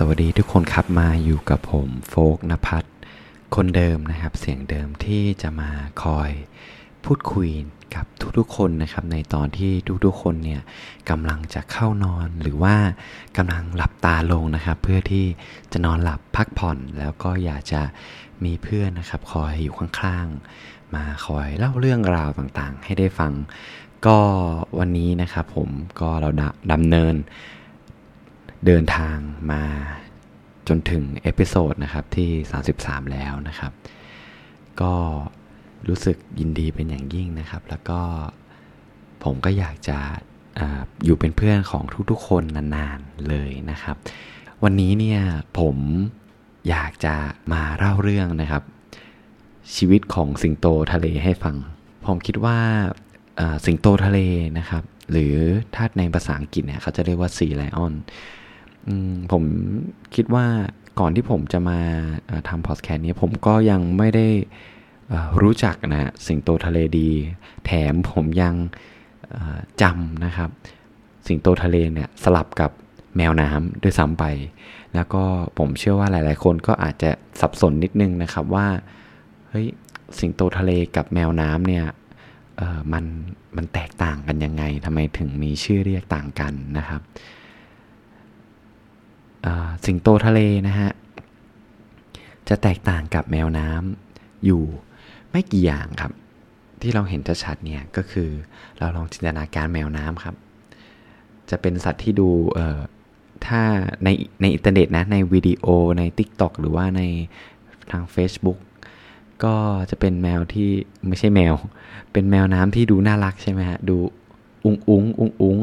สวัสดีทุกคนครับมาอยู่กับผมโฟกนภัทรคนเดิมนะครับ เสียงเดิมที่จะมาคอยพูดคุยกับทุกๆคนนะครับ ในตอนที่ทุกๆคนเนี่ยกำลังจะเข้านอนหรือว่ากำลังหลับตาลงนะครับ เพื่อที่จะนอนหลับพักผ่อน แล้วก็อยากจะมีเพื่อนนะครับ คอยอยู่ข้างๆ มาคอยเล่าเรื่องราวต่างๆ ให้ได้ฟัง ก็วันนี้นะครับผมก็เราดำดำเนิน เดินทางมาจนถึงเอพิโซดนะครับที่ 33 แล้วนะครับ ก็รู้สึกยินดีเป็นอย่างยิ่งนะครับ แล้วก็ผมก็อยากจะออยู่เป็นเพื่อนของทุกๆ คนนานๆเลยนะครับ วันนี้เนี่ยผมอยากจะมาเล่าเรื่องนะครับ ชีวิตของสิงโตทะเลให้ฟัง ผมคิดว่าสิงโตทะเลนะครับ หรือถ้าในภาษาอังกฤษเนี่ยเขาจะเรียกว่าซีไลออน ผมคิดว่าก่อนที่ผมจะมาทำพอดแคสต์นี้ผมก็ยังไม่ได้รู้จักนะสิงโตทะเลดี แถมผมยังจำนะครับ สิงโตทะเลเนี่ยสลับกับแมวน้ำด้วยซ้ำไป แล้วก็ผมเชื่อว่าหลาย ๆ คนก็อาจจะสับสนนิดนึงนะครับว่าเฮ้ยสิงโตทะเลกับแมวน้ำเนี่ยมันมันแตกต่างกันยังไงทำไมถึงมีชื่อเรียกต่างกันนะครับ สิงโตทะเลนะฮะ จะแตกต่างกับแมวน้ำอยู่ไม่กี่อย่างครับ ที่เราเห็นชัดๆเนี่ยก็คือเราลองจินตนาการแมวน้ำครับ จะเป็นสัตว์ที่ดูถ้าในในอินเทอร์เน็ตนะ ในวิดีโอใน TikTok หรือว่าในทาง Facebook ก็จะเป็นแมวที่ไม่ใช่แมว เป็นแมวน้ำที่ดูน่ารักใช่ไหมฮะ ดูอุ้งอุ้งอุ้งอุ้ง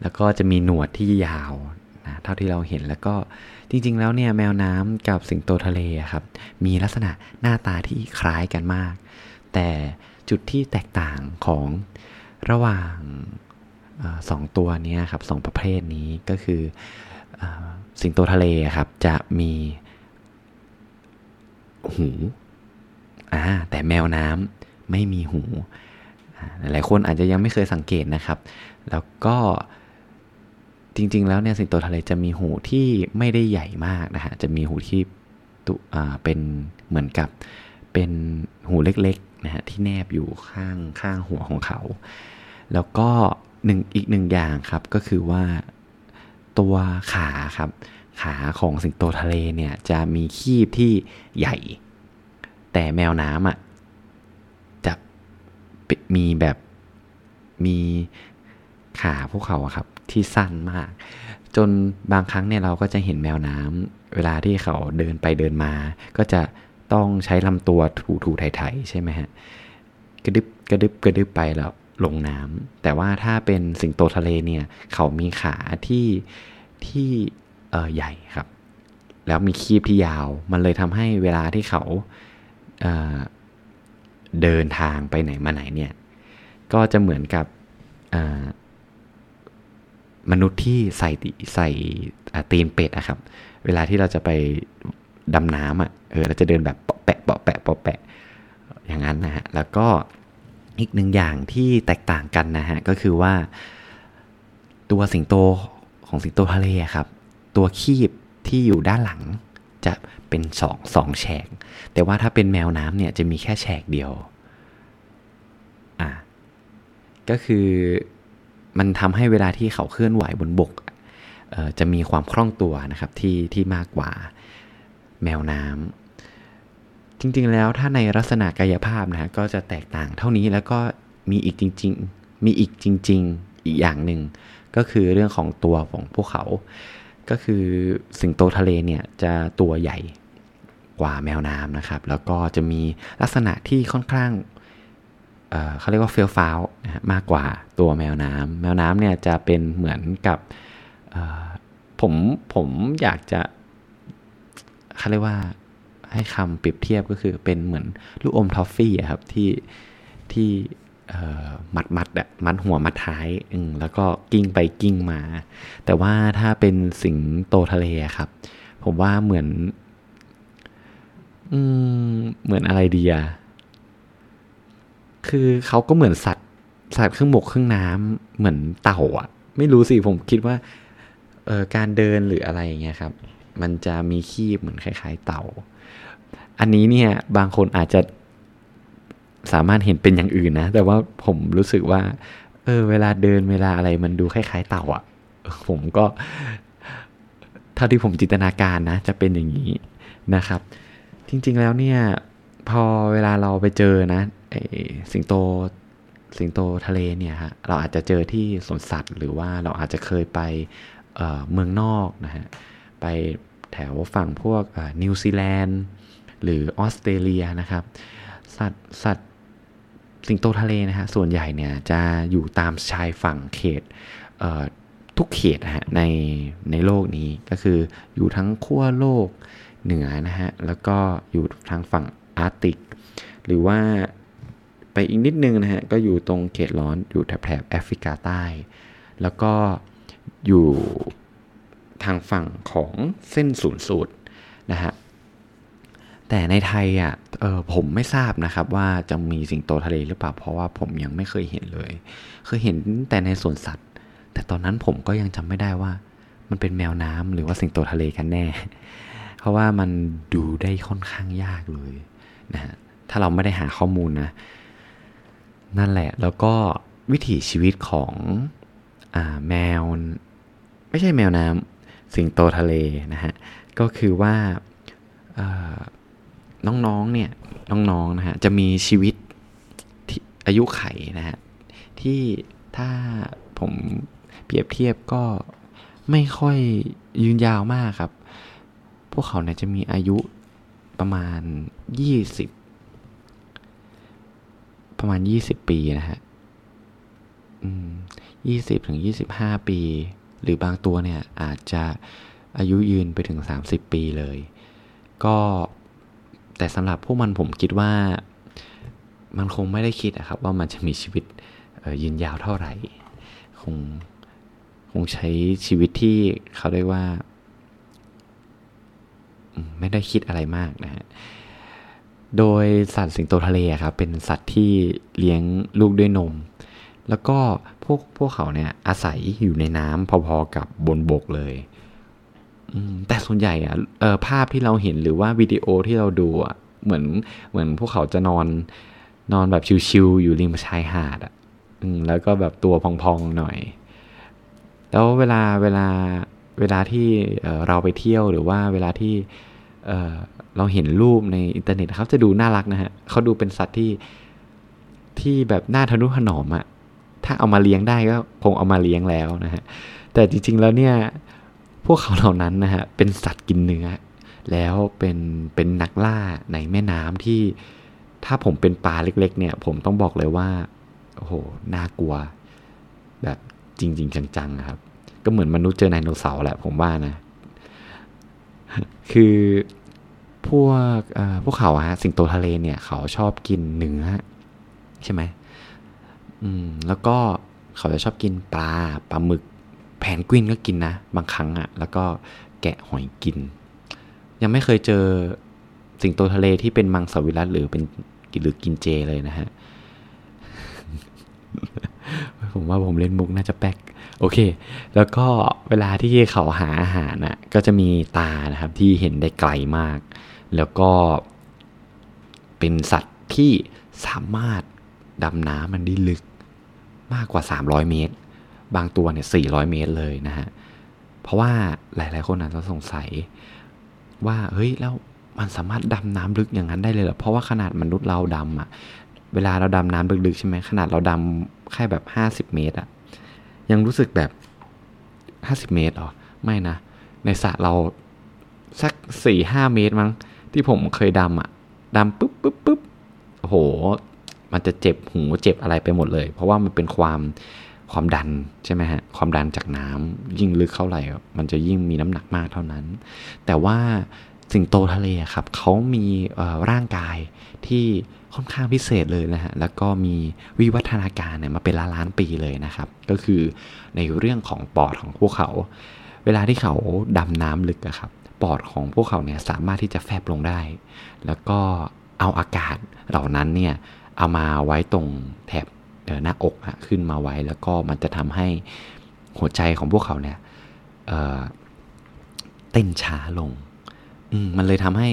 แล้วก็จะมีหนวดที่ยาว เท่าที่เราเห็นแล้วก็จริง ๆ แล้วเนี่ยแมวน้ำกับสิงโตทะเลครับ มีลักษณะหน้าตาที่คล้ายกันมาก แต่จุดที่แตกต่างของระหว่างอสองตัวนี้ครับสองประเภทนี้ก็คืออสิงโตทะเลครับ จะมีหูอ่าแต่แมวน้ำไม่มีหูอ่าหลายคนอาจจะยังไม่เคยสังเกตนะครับ แล้วก็ จริง ๆ แล้วเนี่ยสิงโตทะเลจะมีหูที่ไม่ได้ใหญ่มากนะฮะจะมีหูที่ตุอ่าเป็นเหมือนกับเป็นหูเล็กๆนะฮะที่แนบอยู่ข้างข้างหัวของเขา แล้วก็หนึ่งอีกหนึ่งอย่างครับก็คือว่าตัวขาครับขาของสิงโตทะเลเนี่ยจะมีคีบที่ใหญ่ แต่แมวน้ำอะจะมีแบบมีขาพวกเขาอะครับ ที่สั้นมาก จนบางครั้งเนี่ยเราก็จะเห็นแมวน้ำเวลาที่เขาเดินไปเดินมา ก็จะต้องใช้ลำตัวถูถูไถๆใช่ไหมฮะกระดึบกระดึบกระดึบไปแล้วลงน้ำแต่ว่าถ้าเป็นสิงโตทะเลเนี่ย เขามีขาที่ที่เออใหญ่ครับ แล้วมีคีบที่ยาว มันเลยทำให้เวลาที่เขาเเดินทางไปไหนมาไหนเนี่ย ก็จะเหมือนกับ มนุษย์ที่ใส่ใส่ตีนเป็ดอะครับ เวลาที่เราจะไปดำน้ำอะเออเราจะเดินแบบเปาะแปะเปาะแปะเปาะแปะอย่างนั้นนะฮะแล้วก็อีกหนึ่งอย่างที่แตกต่างกันนะฮะก็คือว่า ตัวสิงโตของสิงโตทะเลครับ ตัวคีบที่อยู่ด้านหลังจะเป็นสองสองแฉก แต่ว่าถ้าเป็นแมวน้ำเนี่ยจะมีแค่แฉกเดียว อะก็คือ มันทำให้เวลาที่เขาเคลื่อนไหวบนบกจะมีความคล่องตัวนะครับที่ที่มากกว่าแมวน้ำจริงๆแล้วถ้าในลักษณะกายภาพนะฮะก็จะแตกต่างเท่านี้แล้วก็มีอีกจริง ๆ มีอีกจริง ๆ อีกอย่างหนึ่งก็คือเรื่องของตัวของพวกเขา ก็คือสิงโตทะเลเนี่ยจะตัวใหญ่กว่าแมวน้ำนะครับ แล้วก็จะมีลักษณะที่ค่อนข้าง เขาเรียกว่าเฟลฟาวนะมากกว่าตัวแมวน้ำแมวน้ำเนี่ยจะเป็นเหมือนกับผมผมอยากจะเขาเรียกว่าให้คำเปรียบเทียบก็คือเป็นเหมือนลูกอมทอฟฟี่ครับที่ที่มัดมัดอะมัดหัวมัดท้ายอแล้วก็กิ้งไปกิ้งมา แต่ว่าถ้าเป็นสิงโตทะเลครับ ผมว่าเหมือน อืมเหมือนอะไรดีอะ คือเขาก็เหมือนสัตว์สัตว์เครึ่องบกเครึ่องน้ำเหมือนเต่าอะไม่รู้สิผมคิดว่าเออการเดินหรืออะไรอย่างเงี้ยครับ มันจะมีคีบเหมือนคล้าย ๆ เต่า อันนี้เนี่ยบางคนอาจจะสามารถเห็นเป็นอย่างอื่นนะ แต่ว่าผมรู้สึกว่า เออ เวลาเดินเวลาอะไรมันดูคล้าย ๆ เต่าอะ่ะ ผมก็ เท่าที่ผมจินตนาการนะ จะเป็นอย่างนี้นะครับ จริง ๆแล้วเนี่ย พอเวลาเราไปเจอนะ สิงโตสิงโตทะเลเนี่ยฮะเราอาจจะเจอที่สวนสัตว์ หรือว่าเราอาจจะเคยไปเเมืองนอกนะฮะไปแถวฝั่งพวกนิวซีแลนด์หรือออสเตรเลียนะครับ สัตว์สัตว์สิงโตทะเลนะฮะส่วนใหญ่เนี่ยจะอยู่ตามชายฝั่งเขตทุกเขตนะฮะในในโลกนี้ก็คืออยู่ทั้งขั้วโลกเหนือนะฮะแล้วก็อยู่ทางฝั่งอาร์ติก หรือว่า ไปอีกนิดนึงนะฮะ ก็อยู่ตรงเขตร้อนอยู่แถบแอฟริกาใต้ แล้วก็อยู่ทางฝั่งของเส้นศูนย์สูตรนะฮะ แต่ในไทยอะเออผมไม่ทราบนะครับว่าจะมีสิงโตทะเลหรือเปล่า เพราะว่าผมยังไม่เคยเห็นเลย เคยเห็นแต่ในสวนสัตว์ แต่ตอนนั้นผมก็ยังจำไม่ได้ว่ามันเป็นแมวน้ำหรือว่าสิงโตทะเลกันแน่ เพราะว่ามันดูได้ค่อนข้างยากเลยนะฮะ ถ้าเราไม่ได้หาข้อมูลนะ นั่นแหละ แล้วก็วิถีชีวิตของอแมว ไม่ใช่แมวน้ำสิงโตทะเลนะฮะ ก็คือว่าน้องๆเนี่ยน้องๆนะฮะจะมีชีวิตอายุไขนะฮะที่ถ้าผมเปรียบเทียบก็ไม่ค่อยยืนยาวมากครับ พวกเขาเนี่ยจะมีอายุประมาณ 20 ประมาณ20ปีนะฮะยี่สิบถึงยี่สิบห้าปี หรือบางตัวเนี่ยอาจจะอายุยืนไปถึง30ปีเลย ก็แต่สำหรับพวกมันผมคิดว่า มันคงไม่ได้คิดนะครับ ว่ามันจะมีชีวิตยืนยาวเท่าไหร่ คงคงใช้ชีวิตที่เขาเรียกว่า ไม่ได้คิดอะไรมากนะฮะ โดยสัตว์สิงโตทะเลครับเป็นสัตว์ที่เลี้ยงลูกด้วยนม แล้วก็พวกพวกเขาเนี่ยอาศัยอยู่ในน้ำพอๆกับบนบกเลยแต่ส่วนใหญ่อะภาพที่เราเห็นหรือว่าวิดีโอที่เราดูอะเหมือนเหมือนพวกเขาจะนอนนอนแบบชิวๆอยู่ริมชายหาดอะแล้วก็แบบตัวพองๆหน่อย แล้วเวลาเวลาเวลาที่เราไปเที่ยวหรือว่าเวลาที่ เราเห็นรูปในอินเทอร์เน็ตเขาจะดูน่ารักนะฮะเขาดูเป็นสัตว์ที่ที่แบบน่าทนุถนอมอะถ้าเอามาเลี้ยงได้ก็คงเอามาเลี้ยงแล้วนะฮะแต่จริง ๆแล้วเนี่ยพวกเขาเหล่านั้นนะฮะเป็นสัตว์กินเนื้อแล้วเป็นเป็นนักล่าในแม่น้ำที่ถ้าผมเป็นปลาเล็ก ๆ เนี่ย ผมต้องบอกเลยว่าโอ้โหน่ากลัว แบบจริง ๆ จังๆครับ ก็เหมือนมนุษย์เจอไดโนเสาร์แหละผมว่านะ คือ พวกพวกเขาฮะสิงโตทะเลเนี่ยเขาชอบกินเนื้อใช่ไหมอืมแล้วก็เขาจะชอบกินปลาปลาหมึกแผนกวินก็กินนะบางครั้งอะ่ะ แล้วก็แกะหอยกิน ยังไม่เคยเจอสิงโตทะเลที่เป็นมังสวิรัตหรือเป็นหรือกินเจเลยนะฮะผมว่าผมเล่นมุกน่าจะแป๊กโอเค แล้วก็เวลาที่เขาหาอาหารนะก็จะมีตานะครับที่เห็นได้ไกลมาก แล้วก็เป็นสัตว์ที่สามารถดำน้ำมันได้ลึกมากกว่า 300 เมตร บางตัวเนี่ย 400 เมตรเลยนะฮะ เพราะว่าหลาย ๆ คนอาจจะสงสัยว่า เฮ้ย แล้วมันสามารถดำน้ำลึกอย่างนั้นได้เลยเหรอ เพราะว่าขนาดมนุษย์เราดำอะเวลาเราดำน้ำลึก ๆ ใช่ไหม ขนาดเราดำแค่แบบ 50 เมตรอะยังรู้สึกแบบ 50 เมตรหรอไม่นะ ในสระเราสัก 4-5 เมตรมั้ง ที่ผมเคยดำอะดำปุ๊บปุ๊บปุ๊บโอ้โห มันจะเจ็บหูเจ็บอะไรไปหมดเลย เพราะว่ามันเป็นความความดันใช่ไหมฮะ ความดันจากน้ำยิ่งลึกเข้าไหร่มันจะยิ่งมีน้ำหนักมากเท่านั้น แต่ว่าสิงโตทะเลครับเขามีร่างกายที่ค่อนข้างพิเศษเลยนะฮะ แล้วก็มีวิวัฒนาการเนี่ยมาเป็นล้านล้านปีเลยนะครับ ก็คือในเรื่องของปอดของพวกเขา เวลาที่เขาดำน้ำลึกอะครับ ปอดของพวกเขาเนี่ยสามารถที่จะแฟบลงได้ แล้วก็เอาอากาศเหล่านั้นเนี่ยเอามาไว้ตรงแถบหน้าอกขึ้นมาไว้ แล้วก็มันจะทำให้หัวใจของพวกเขาเนี่ยเเต้นช้าลงมันเลยทำให้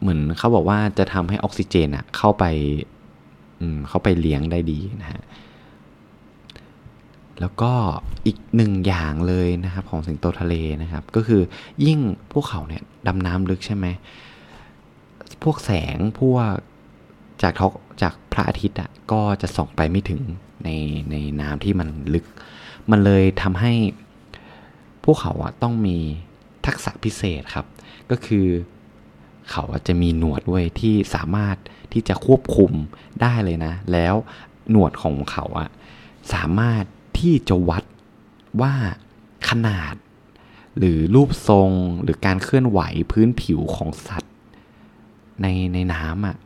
เหมือนเขาบอกว่าจะทำให้ออกซิเจนอะเข้าไปเข้าไปเลี้ยงได้ดีนะฮะ แล้วก็อีกหนึ่งอย่างเลยนะครับของสิงโตทะเลนะครับ ก็คือยิ่งพวกเขาเนี่ยดำน้ำลึกใช่ไหมพวกแสงพวกจากทอกจากพระอาทิตย์อะก็จะส่องไปไม่ถึงในในน้ำที่มันลึก มันเลยทำให้พวกเขาอะต้องมีทักษะพิเศษครับ ก็คือเขาจะมีหนวดด้วยที่สามารถที่จะควบคุมได้เลยนะ แล้วหนวดของเขาอะสามารถ ที่จะวัดว่าขนาด หรือรูปทรงหรือการเคลื่อนไหวพื้นผิวของสัตว์ ในในน้ำอะ่ะ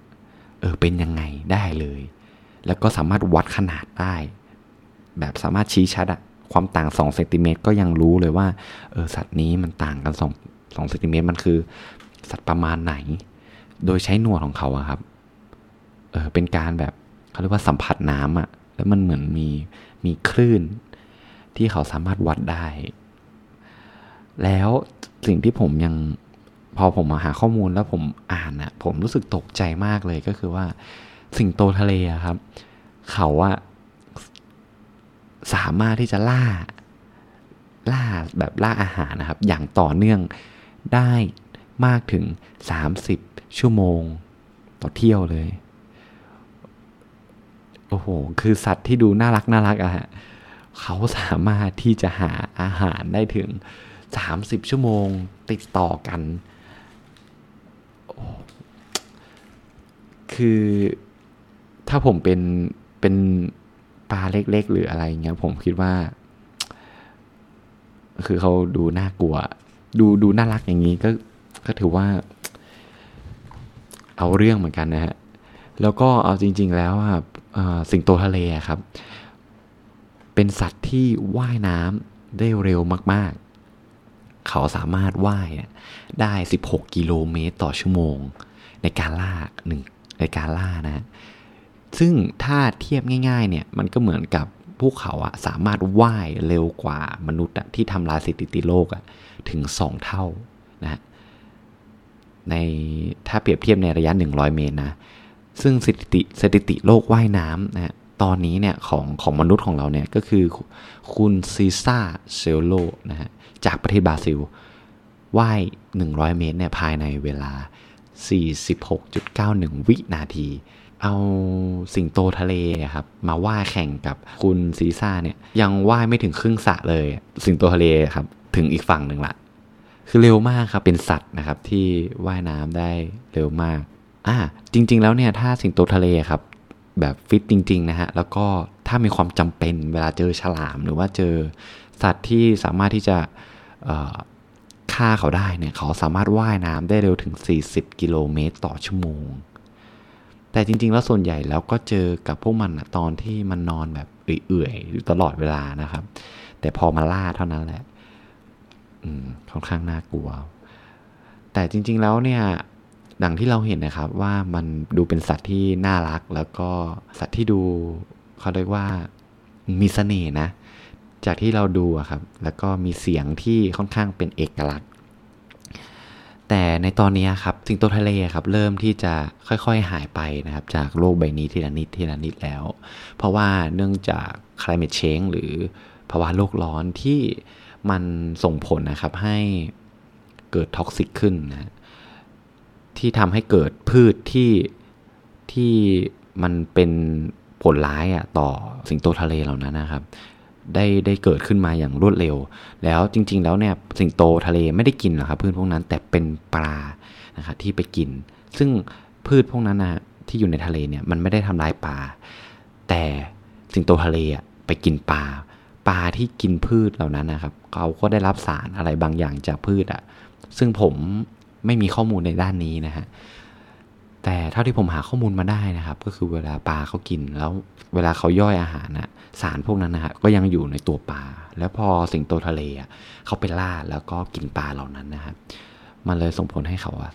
เออเป็นยังไงได้เลย แล้วก็สามารถวัดขนาดได้ แบบสามารถชี้ชัดอะความต่าง2เซนติเมตรก็ยังรู้เลยว่าเออสัตว์นี้มันต่างกัน2 2เซนติเมตรมันคือ สัตว์ประมาณไหน โดยใช้หนวดของเขาอะครับเออเป็นการแบบเขาเรียกว่าสัมผัสน้ำอะ แล้วมันเหมือนมีมีคลื่นที่เขาสามารถวัดได้ แล้วสิ่งที่ผมยังพอผมมาหาข้อมูลแล้วผมอ่านอะผมรู้สึกตกใจมากเลยก็คือว่า สิ่งโตทะเลอะครับ เขาอะสามารถที่จะล่า ล่าแบบล่าอาหารนะครับ อย่างต่อเนื่องได้มากถึง 30 ชั่วโมง ต่อเที่ยวเลย อ้โห คือสัตว์ที่ดูน่ารักน่ารักอะฮะเขาสามารถที่จะหาอาหารได้ถึง 30 ชั่วโมงติดต่อกัน คือถ้าผมเป็นเป็นปลาเล็กๆ หรืออะไรเงี้ยผมคิดว่า คือเขาดูน่ากลัว ดูดูน่ารักอย่างนี้ก็ก็ถือว่า เอาเรื่องเหมือนกันนะฮะ แล้วก็เอาจริง ๆ แล้วอะสิงโตทะเลครับ เป็นสัตว์ที่ว่ายน้ำได้เร็วมาก ๆ เขาสามารถว่ายได้ 16 กิโลเมตรต่อชั่วโมง ในการล่าหนึ่งในการล่านะ ซึ่งถ้าเทียบง่าย ๆ เนี่ยมันก็เหมือนกับพวกเขาอะสามารถว่ายเร็วกว่ามนุษย์ที่ทำลายสถิติโลกอะถึง 2 เท่านะในถ้าเปรียบเทียบในระยะ 100 เมตรนะ ซึ่งสถิติสถิติโลกว่ายน้ำนะตอนนี้เนี่ยของของมนุษย์ของเราเนี่ยก็คือคุณซีซ่าเซลโลนะฮะจากประเทศบราซิลว่าย 100 เมตรเนี่ยภายในเวลา 46.91 วินาที เอาสิงโตทะเลครับมาว่ายแข่งกับคุณซีซ่าเนี่ยยังว่ายไม่ถึงครึ่งสะเลย สิงโตทะเลครับถึงอีกฝั่งหนึ่งละ คือเร็วมากครับเป็นสัตว์นะครับที่ว่ายน้ำได้เร็วมาก อ่าจริง ๆ แล้วเนี่ยถ้าสิงโตทะเลครับแบบฟิตจริง ๆ นะฮะ แล้วก็ถ้ามีความจำเป็นเวลาเจอฉลาม หรือว่าเจอสัตว์ที่สามารถที่จะฆ่าเขาได้เนี่ย เขาสามารถว่ายน้ำได้เร็วถึง 40 กิโลเมตรต่อชั่วโมง แต่จริง ๆ แล้วส่วนใหญ่แล้วก็เจอกับพวกมันตอนที่มันนอนแบบเอื่อยๆอยู่ตลอดเวลานะครับ แต่พอมาล่าเท่านั้นแหละค่อนข้างน่ากลัว แต่จริง ๆ แล้วเนี่ย ดังที่เราเห็นนะครับว่ามันดูเป็นสัตว์ที่น่ารัก แล้วก็สัตว์ที่ดูเขาเรียกว่ามีเสน่ห์นะ จากที่เราดูครับ แล้วก็มีเสียงที่ค่อนข้างเป็นเอกลักษณ์ แต่ในตอนนี้ครับสิงโตทะเลครับเริ่มที่จะค่อยๆหายไปนะครับ จากโลกใบนี้ทีละนิดทีละนิดแล้ว เพราะว่าเนื่องจาก climate change หรือภาวะโลกร้อนที่มันส่งผลนะครับให้เกิดท็อกซิกขึ้นนะ ที่ทำให้เกิดพืชที่ที่มันเป็นผลร้ายอะต่อสิงโตทะเลเหล่านั้นนะครับ ได้ได้เกิดขึ้นมาอย่างรวดเร็ว แล้วจริง ๆ แล้วเนี่ยสิงโตทะเลไม่ได้กินหรอกครับพืชพวกนั้นแต่เป็นปลานะครับที่ไปกิน ซึ่งพืชพวกนั้นนะที่อยู่ในทะเลเนี่ยมันไม่ได้ทำลายปลาแต่สิงโตทะเลอะไปกินปลาปลาที่กินพืชเหล่านั้นนะครับเขาก็ได้รับสารอะไรบางอย่างจากพืชอะซึ่งผม ไม่มีข้อมูลในด้านนี้นะฮะแต่เท่าที่ผมหาข้อมูลมาได้นะครับ ก็คือเวลาปลาเขากินแล้วเวลาเขาย่อยอาหารนะสารพวกนั้นนะฮะก็ยังอยู่ในตัวปลาแล้วพอสิงโตทะเลอะเขาไปล่าแล้วก็กินปลาเหล่านั้นนะครับมันเลยส่งผลให้เขาอะ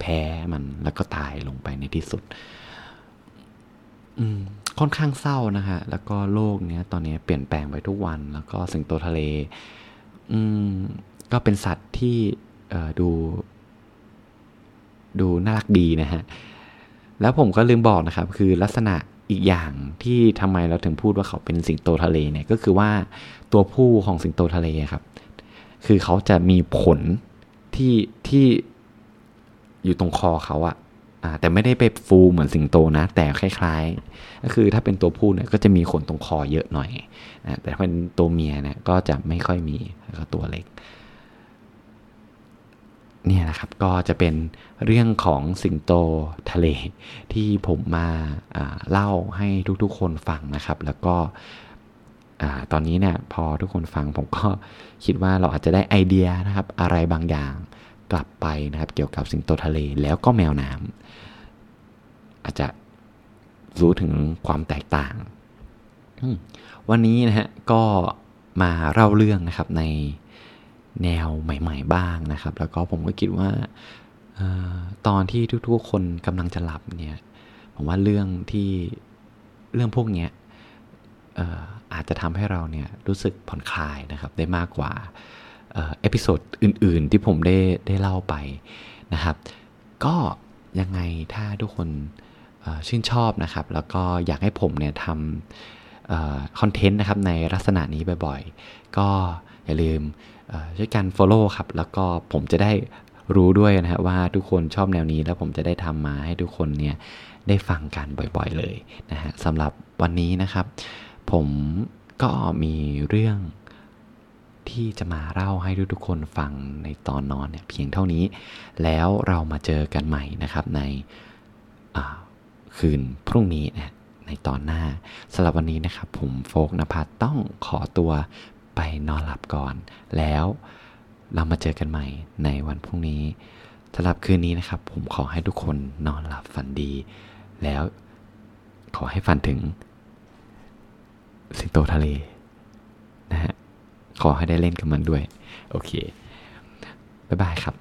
แพ้มันแล้วก็ตายลงไปในที่สุด อืมค่อนข้างเศร้านะฮะ แล้วก็โลกเนี้ย ตอนนี้เปลี่ยนแปลงไปทุกวัน แล้วก็สิงโตทะเล อืม ก็เป็นสัตว์ที่ ดู ดูน่ารักดีนะฮะ แล้วผมก็ลืมบอกนะครับ คือลักษณะอีกอย่างที่ทำไมเราถึงพูดว่าเขาเป็นสิงโตทะเลเนี่ยก็คือว่าตัวผู้ของสิงโตทะเลครับ คือเขาจะมีผลที่ที่อยู่ตรงคอเขาอะแต่ไม่ได้ไปฟูเหมือนสิงโตนะ แต่คล้ายๆ ก็คือถ้าเป็นตัวผู้เนี่ยก็จะมีขนตรงคอเยอะหน่อยแต่ถ้าเป็นตัวเมียเนี่ยก็จะไม่ค่อยมีแล้วก็ตัวเล็ก เนี่ยนะครับก็จะเป็นเรื่องของสิงโตทะเลที่ผมมาเล่าให้ทุกๆคนฟังนะครับ แล้วก็ตอนนี้เนี่ยพอทุกคนฟังผมก็คิดว่าเราอาจจะได้ไอเดียนะครับ อะไรบางอย่างกลับไปนะครับ เกี่ยวกับสิงโตทะเลแล้วก็แมวน้ำอาจจะรู้ถึงความแตกต่าง วันนี้นะฮะก็มาเล่าเรื่องนะครับใน แนวใหม่ ๆ บ้างนะครับ แล้วก็ผมก็คิดว่าอตอนที่ทุกๆ คนกำลังจะหลับเนี่ยผมว่าเรื่องที่เรื่องพวกนี้อาจจะทำให้เราเนี่ยรู้สึกผ่อนคลายนะครับได้มากกว่า episode อื่น ๆ ที่ผมได้ได้เล่าไปนะครับ ก็ยังไงถ้าทุกคนชื่นชอบนะครับ แล้วก็อยากให้ผมเนี่ยทำ content นะครับในลักษณะนี้บ่อยๆ ก็ อย่าลืมช่วยกัน Follow ครับ แล้วก็ผมจะได้รู้ด้วยนะฮะว่าทุกคนชอบแนวนี้แล้วผมจะได้ทำมาให้ทุกคนเนี่ยได้ฟังกันบ่อยๆเลยนะฮะสำหรับวันนี้นะครับ ผมก็มีเรื่องที่จะมาเล่าให้ทุกๆคนฟังในตอนนอนเนี่ยเพียงเท่านี้ แล้วเรามาเจอกันใหม่นะครับในคืนพรุ่งนี้นะในตอนหน้าสำหรับวันนี้นะครับ ผมโฟกนภัทรต้องขอตัว ไปนอนหลับก่อน แล้วเรามาเจอกันใหม่ในวันพรุ่งนี้สำหรับคืนนี้นะครับ ผมขอให้ทุกคนนอนหลับฝันดี แล้วขอให้ฝันถึง สิงโตทะเลนะฮะขอให้ได้เล่นกับมันด้วย โอเค บ๊ายบายครับ